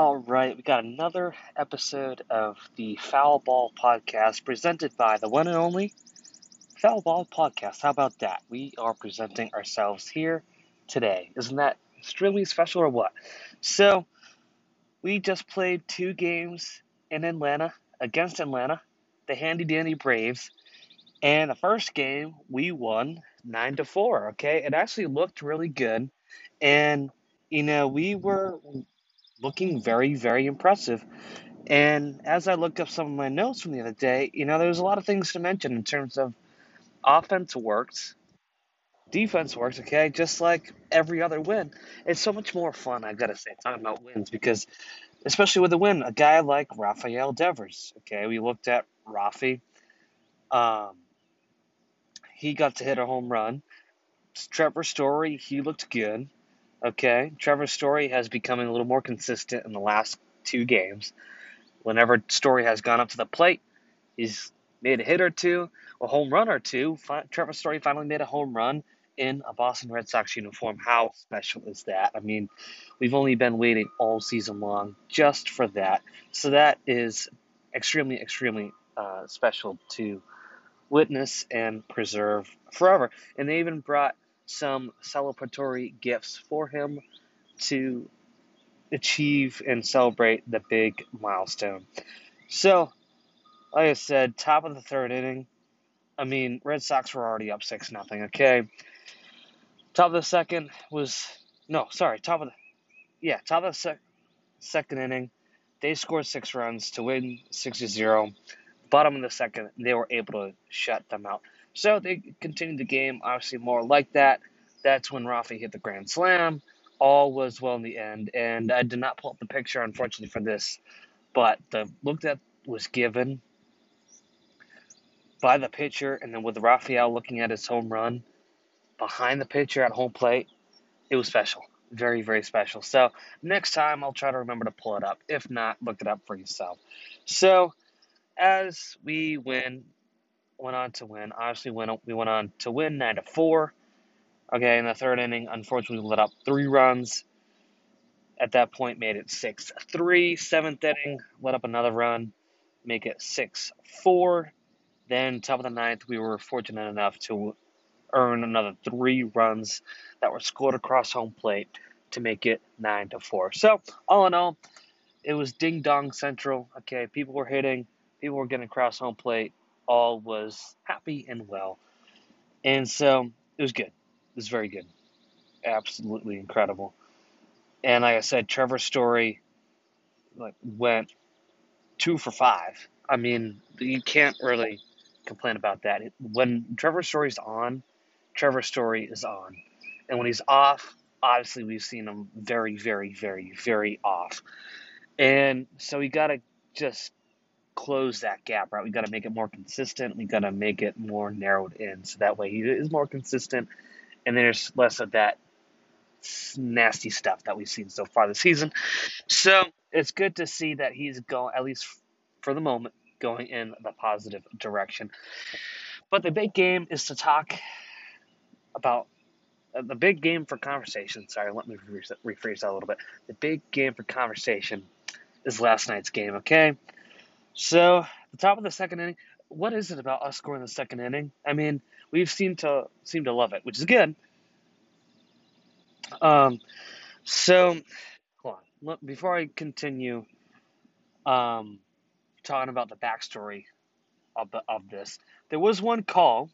All right, we got another episode of the Foul Ball Podcast presented by the one and only Foul Ball Podcast. How about that? We are presenting ourselves here today. Isn't that extremely special or what? So, we just played two games in Atlanta against Atlanta, the handy dandy Braves. And the first game, we won 9 to 4, okay? It actually looked really good. And, you know, we were looking very, very impressive. And as I looked up some of my notes from the other day, you know, there was a lot of things to mention in terms of offense works, defense works, okay, just like every other win. It's so much more fun, I gotta say, talking about wins because, especially with the win, a guy like Rafael Devers, okay, we looked at Rafi. Um, he got to hit a home run. Trevor Story, he looked good. Okay, Trevor Story has become a little more consistent in the last two games. Whenever Story has gone up to the plate, he's made a hit or two, a home run or two. Trevor Story finally made a home run in a Boston Red Sox uniform. How special is that? I mean, we've only been waiting all season long just for that. So that is extremely, extremely uh, special to witness and preserve forever. And they even brought some celebratory gifts for him to achieve and celebrate the big milestone. So, like I said, top of the third inning. I mean, Red Sox were already up six nothing. Okay. Top of the second was no, sorry, top of the yeah, top of the sec, second inning. They scored six runs to win six to zero. Bottom of the second, they were able to shut them out. So they continued the game, obviously more like that. That's when Rafi hit the grand slam. All was well in the end, and I did not pull up the picture, unfortunately, for this, but the look that was given by the pitcher, and then with Rafael looking at his home run behind the pitcher at home plate, it was special. Very, very special. So next time I'll try to remember to pull it up. If not, look it up for yourself. So as we win went on to win. Obviously, went we went on to win nine to four. Okay, in the third inning, unfortunately, let up three runs. At that point, made it six three. Seventh inning, let up another run, make it six four. Then top of the ninth, we were fortunate enough to earn another three runs that were scored across home plate to make it nine to four. So all in all, it was ding dong central. Okay, people were hitting, people were getting across home plate all was happy and well. And so it was good. It was very good. Absolutely incredible. And like I said, Trevor's Story like went two for five. I mean, you can't really complain about that. When Trevor Story's on, Trevor's Story is on. And when he's off, obviously we've seen him very, very, very, very off. And so we got to just close that gap, right? We got to make it more consistent. We got to make it more narrowed in, so that way he is more consistent, and there's less of that nasty stuff that we've seen so far this season. So it's good to see that he's going, at least for the moment, going in the positive direction. But the big game is to talk about uh, the big game for conversation. Sorry, let me rephrase that a little bit. The big game for conversation is last night's game. Okay, so, the top of the second inning, what is it about us scoring the second inning? I mean, we've seemed to seem to love it, which is good. Um, so, hold on. Before I continue um, talking about the backstory of, the, of this, there was one call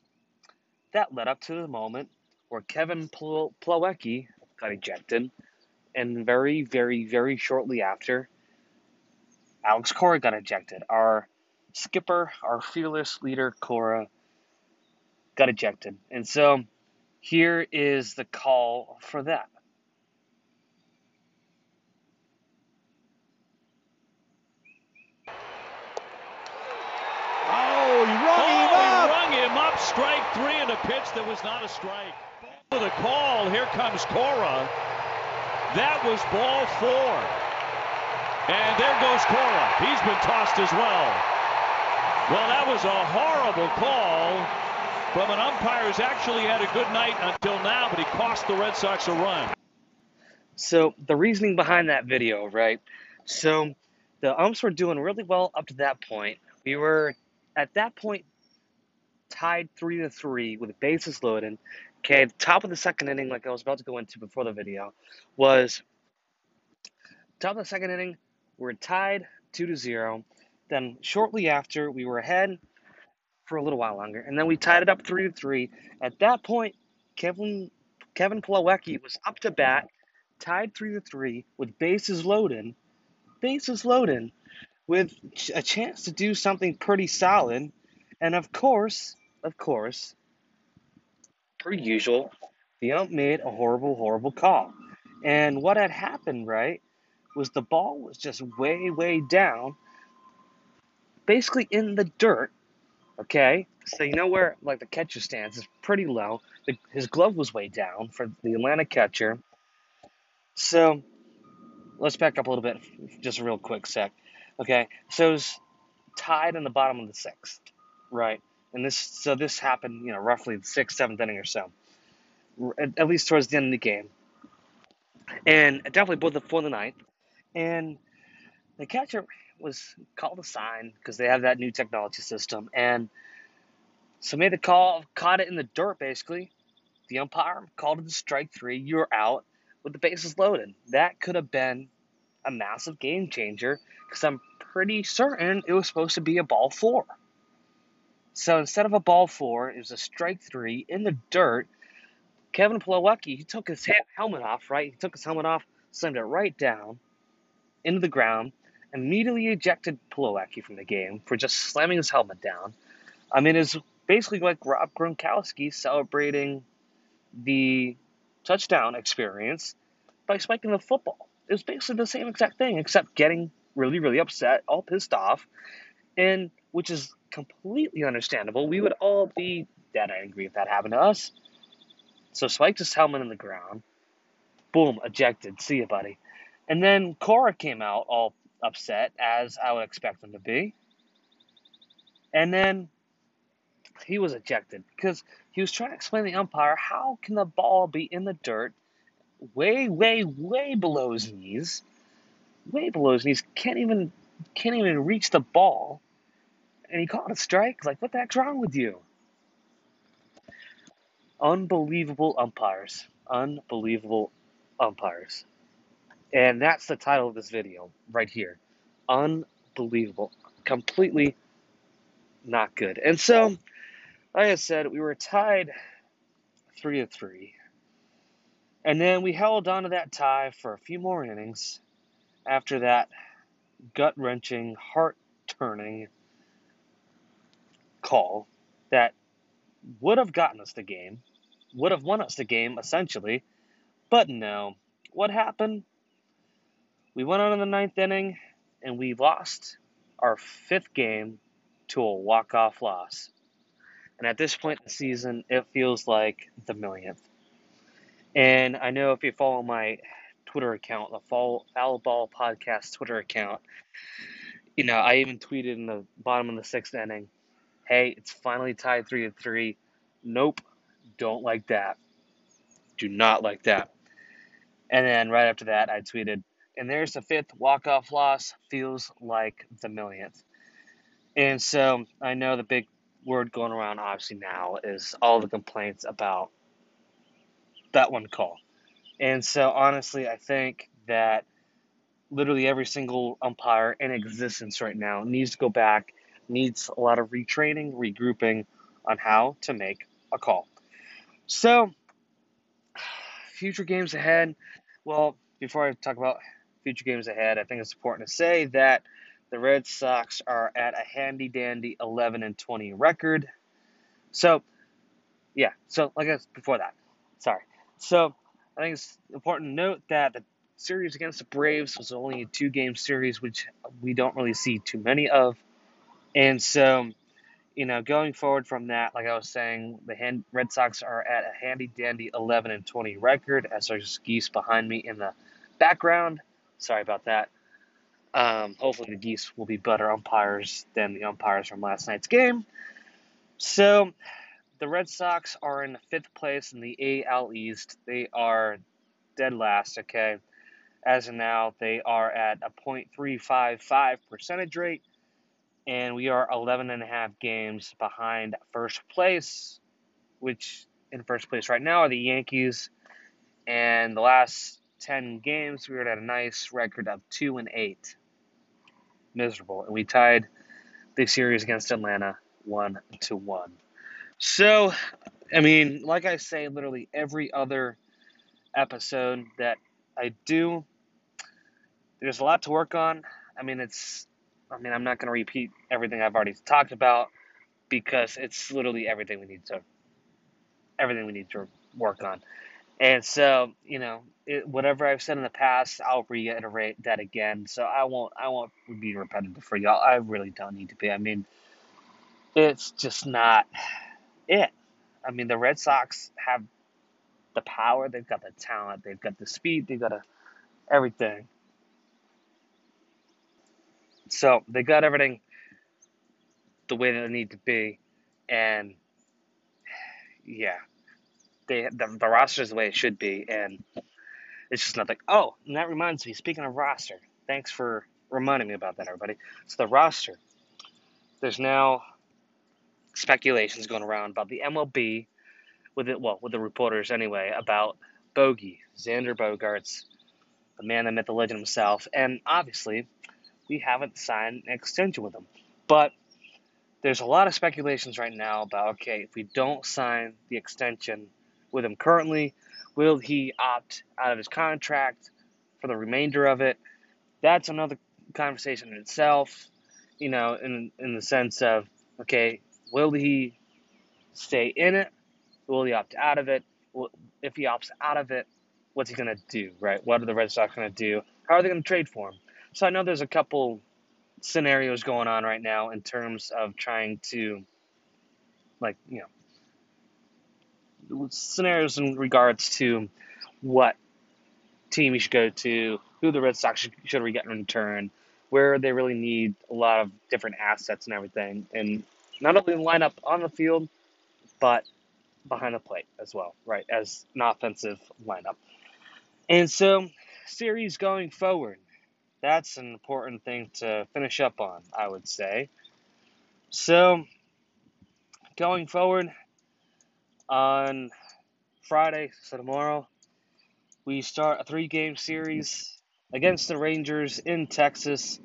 that led up to the moment where Kevin Plawecki got ejected, and very, very, very shortly after, Alex Cora got ejected. Our skipper, our fearless leader, Cora, got ejected. And so here is the call for that. Oh, he rung oh, him up. Rung him up. Strike three and a pitch that was not a strike. For the call. Here comes Cora. That was ball four. And there goes Cora. He's been tossed as well. Well, that was a horrible call from an umpire who's actually had a good night until now, but he cost the Red Sox a run. So the reasoning behind that video, right? So the umps were doing really well up to that point. We were at that point tied three to three with bases loaded. Okay, the top of the second inning, like I was about to go into before the video, was top of the second inning. We are tied two to zero. Then shortly after, we were ahead for a little while longer, and then we tied it up three to three. At that point, Kevin Kevin Plawecki was up to bat, tied three to three with bases loaded, bases loaded, with a chance to do something pretty solid, and of course, of course, per usual, the ump made a horrible, horrible call. And what had happened, right, was the ball was just way, way down, basically in the dirt. Okay, so you know where like the catcher stands is pretty low. The, his glove was way down for the Atlanta catcher. So let's back up a little bit, just a real quick sec. Okay, so it's tied in the bottom of the sixth, right? And this, so this happened, you know, roughly the sixth, seventh inning or so, at, at least towards the end of the game, and definitely both the ninth. And the catcher was called a sign because they have that new technology system, and so made the call, caught it in the dirt basically. The umpire called it a strike three. You're out with the bases loaded. That could have been a massive game changer because I'm pretty certain it was supposed to be a ball four. So instead of a ball four, it was a strike three in the dirt. Kevin Plawecki, he took his helmet off, right? He took his helmet off, slammed it right down into the ground, immediately ejected Plawecki from the game for just slamming his helmet down. I mean, it's basically like Rob Gronkowski celebrating the touchdown experience by spiking the football. It was basically the same exact thing, except getting really, really upset, all pissed off, and which is completely understandable. We would all be dead angry if that happened to us. So spiked his helmet in the ground. Boom, ejected. See you, buddy. And then Cora came out all upset, as I would expect him to be. And then he was ejected because he was trying to explain to the umpire how can the ball be in the dirt way, way, way below his knees, way below his knees, can't even can't even reach the ball and he caught a strike. Like, what the heck's wrong with you? Unbelievable umpires. Unbelievable umpires. And that's the title of this video right here. Unbelievable. Completely not good. And so, like I said, we were tied three to three. And then we held on to that tie for a few more innings after that gut wrenching, heart turning call that would have gotten us the game, would have won us the game essentially, but no. What happened? We went on in the ninth inning and we lost our fifth game to a walk-off loss. And at this point in the season, it feels like the millionth. And I know if you follow my Twitter account, the Foul, Foul Ball Podcast Twitter account, you know, I even tweeted in the bottom of the sixth inning Hey, it's finally tied three to three. Nope, don't like that. Do not like that. And then right after that, I tweeted, and there's the fifth walk-off loss. Feels like the millionth. And so I know the big word going around obviously now is all the complaints about that one call. And so honestly, I think that literally every single umpire in existence right now needs to go back needs a lot of retraining, regrouping on how to make a call. So, future games ahead. Well, before I talk about future games ahead, I think it's important to say that the Red Sox are at a handy dandy 11 and 20 record. So, yeah, so like I said before that, sorry. So, I think it's important to note that the series against the Braves was only a two game series, which we don't really see too many of. And so, you know, going forward from that, like I was saying, the hand, Red Sox are at a handy dandy 11 and 20 record. As there's geese behind me in the background. Sorry about that. Um, hopefully, the geese will be better umpires than the umpires from last night's game. So, the Red Sox are in fifth place in the AL East. They are dead last, okay? As of now, they are at a .355 percentage rate, and we are 11 and a half games behind first place, which in first place right now are the Yankees. And the last 10 games, we were at a nice record of 2 and 8. Miserable. And we tied the series against Atlanta 1 to 1. So, I mean, like I say, literally every other episode that I do, there's a lot to work on. I mean, it's, I mean, I'm not going to repeat everything I've already talked about because it's literally everything we need to, everything we need to work on. And so, you know, it, whatever I've said in the past, I'll reiterate that again. So I won't, I won't be repetitive for y'all. I really don't need to be. I mean, it's just not it. I mean, the Red Sox have the power, they've got the talent, they've got the speed, they've got a, everything. So they got everything the way that they need to be, and yeah, they the, the is the way it should be, and it's just nothing. Oh, and that reminds me. Speaking of roster, thanks for reminding me about that, everybody. So the roster, there's now speculations going around about the MLB with it, well, with the reporters anyway, about Bogey, Xander Bogaerts, the man that met the legend himself, and obviously, we haven't signed an extension with him. But there's a lot of speculations right now about okay, if we don't sign the extension with him currently, will he opt out of his contract for the remainder of it? That's another conversation in itself, you know, in in the sense of okay, will he stay in it Will he opt out of it? If he opts out of it, what's he going to do, right? What are the Red Sox going to do? How are they going to trade for him? So I know there's a couple scenarios going on right now in terms of trying to, like, you know, scenarios in regards to what team he should go to, who the Red Sox should, should get in return, where they really need a lot of different assets and everything. And not only line up on the field, but behind the plate as well, right, as an offensive lineup. And so, series going forward, that's an important thing to finish up on, I would say. So, going forward on Friday, so tomorrow, we start a three game series against the Rangers in Texas.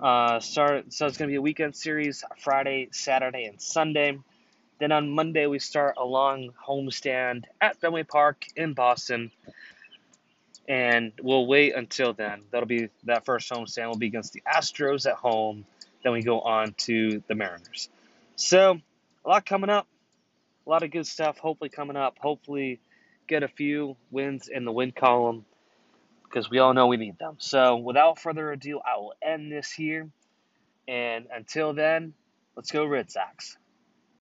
Uh, start so it's to be a weekend series Friday, Saturday, and Sunday. Then on Monday, we start a long homestand at Fenway Park in Boston. And we'll wait until then. That'll be that first homestand will be against the Astros at home. Then we go on to the Mariners. So, a lot coming up. A lot of good stuff hopefully coming up. Hopefully, get a few wins in the win column because we all know we need them. So, without further ado, I will end this here. And until then, let's go, Red Sox.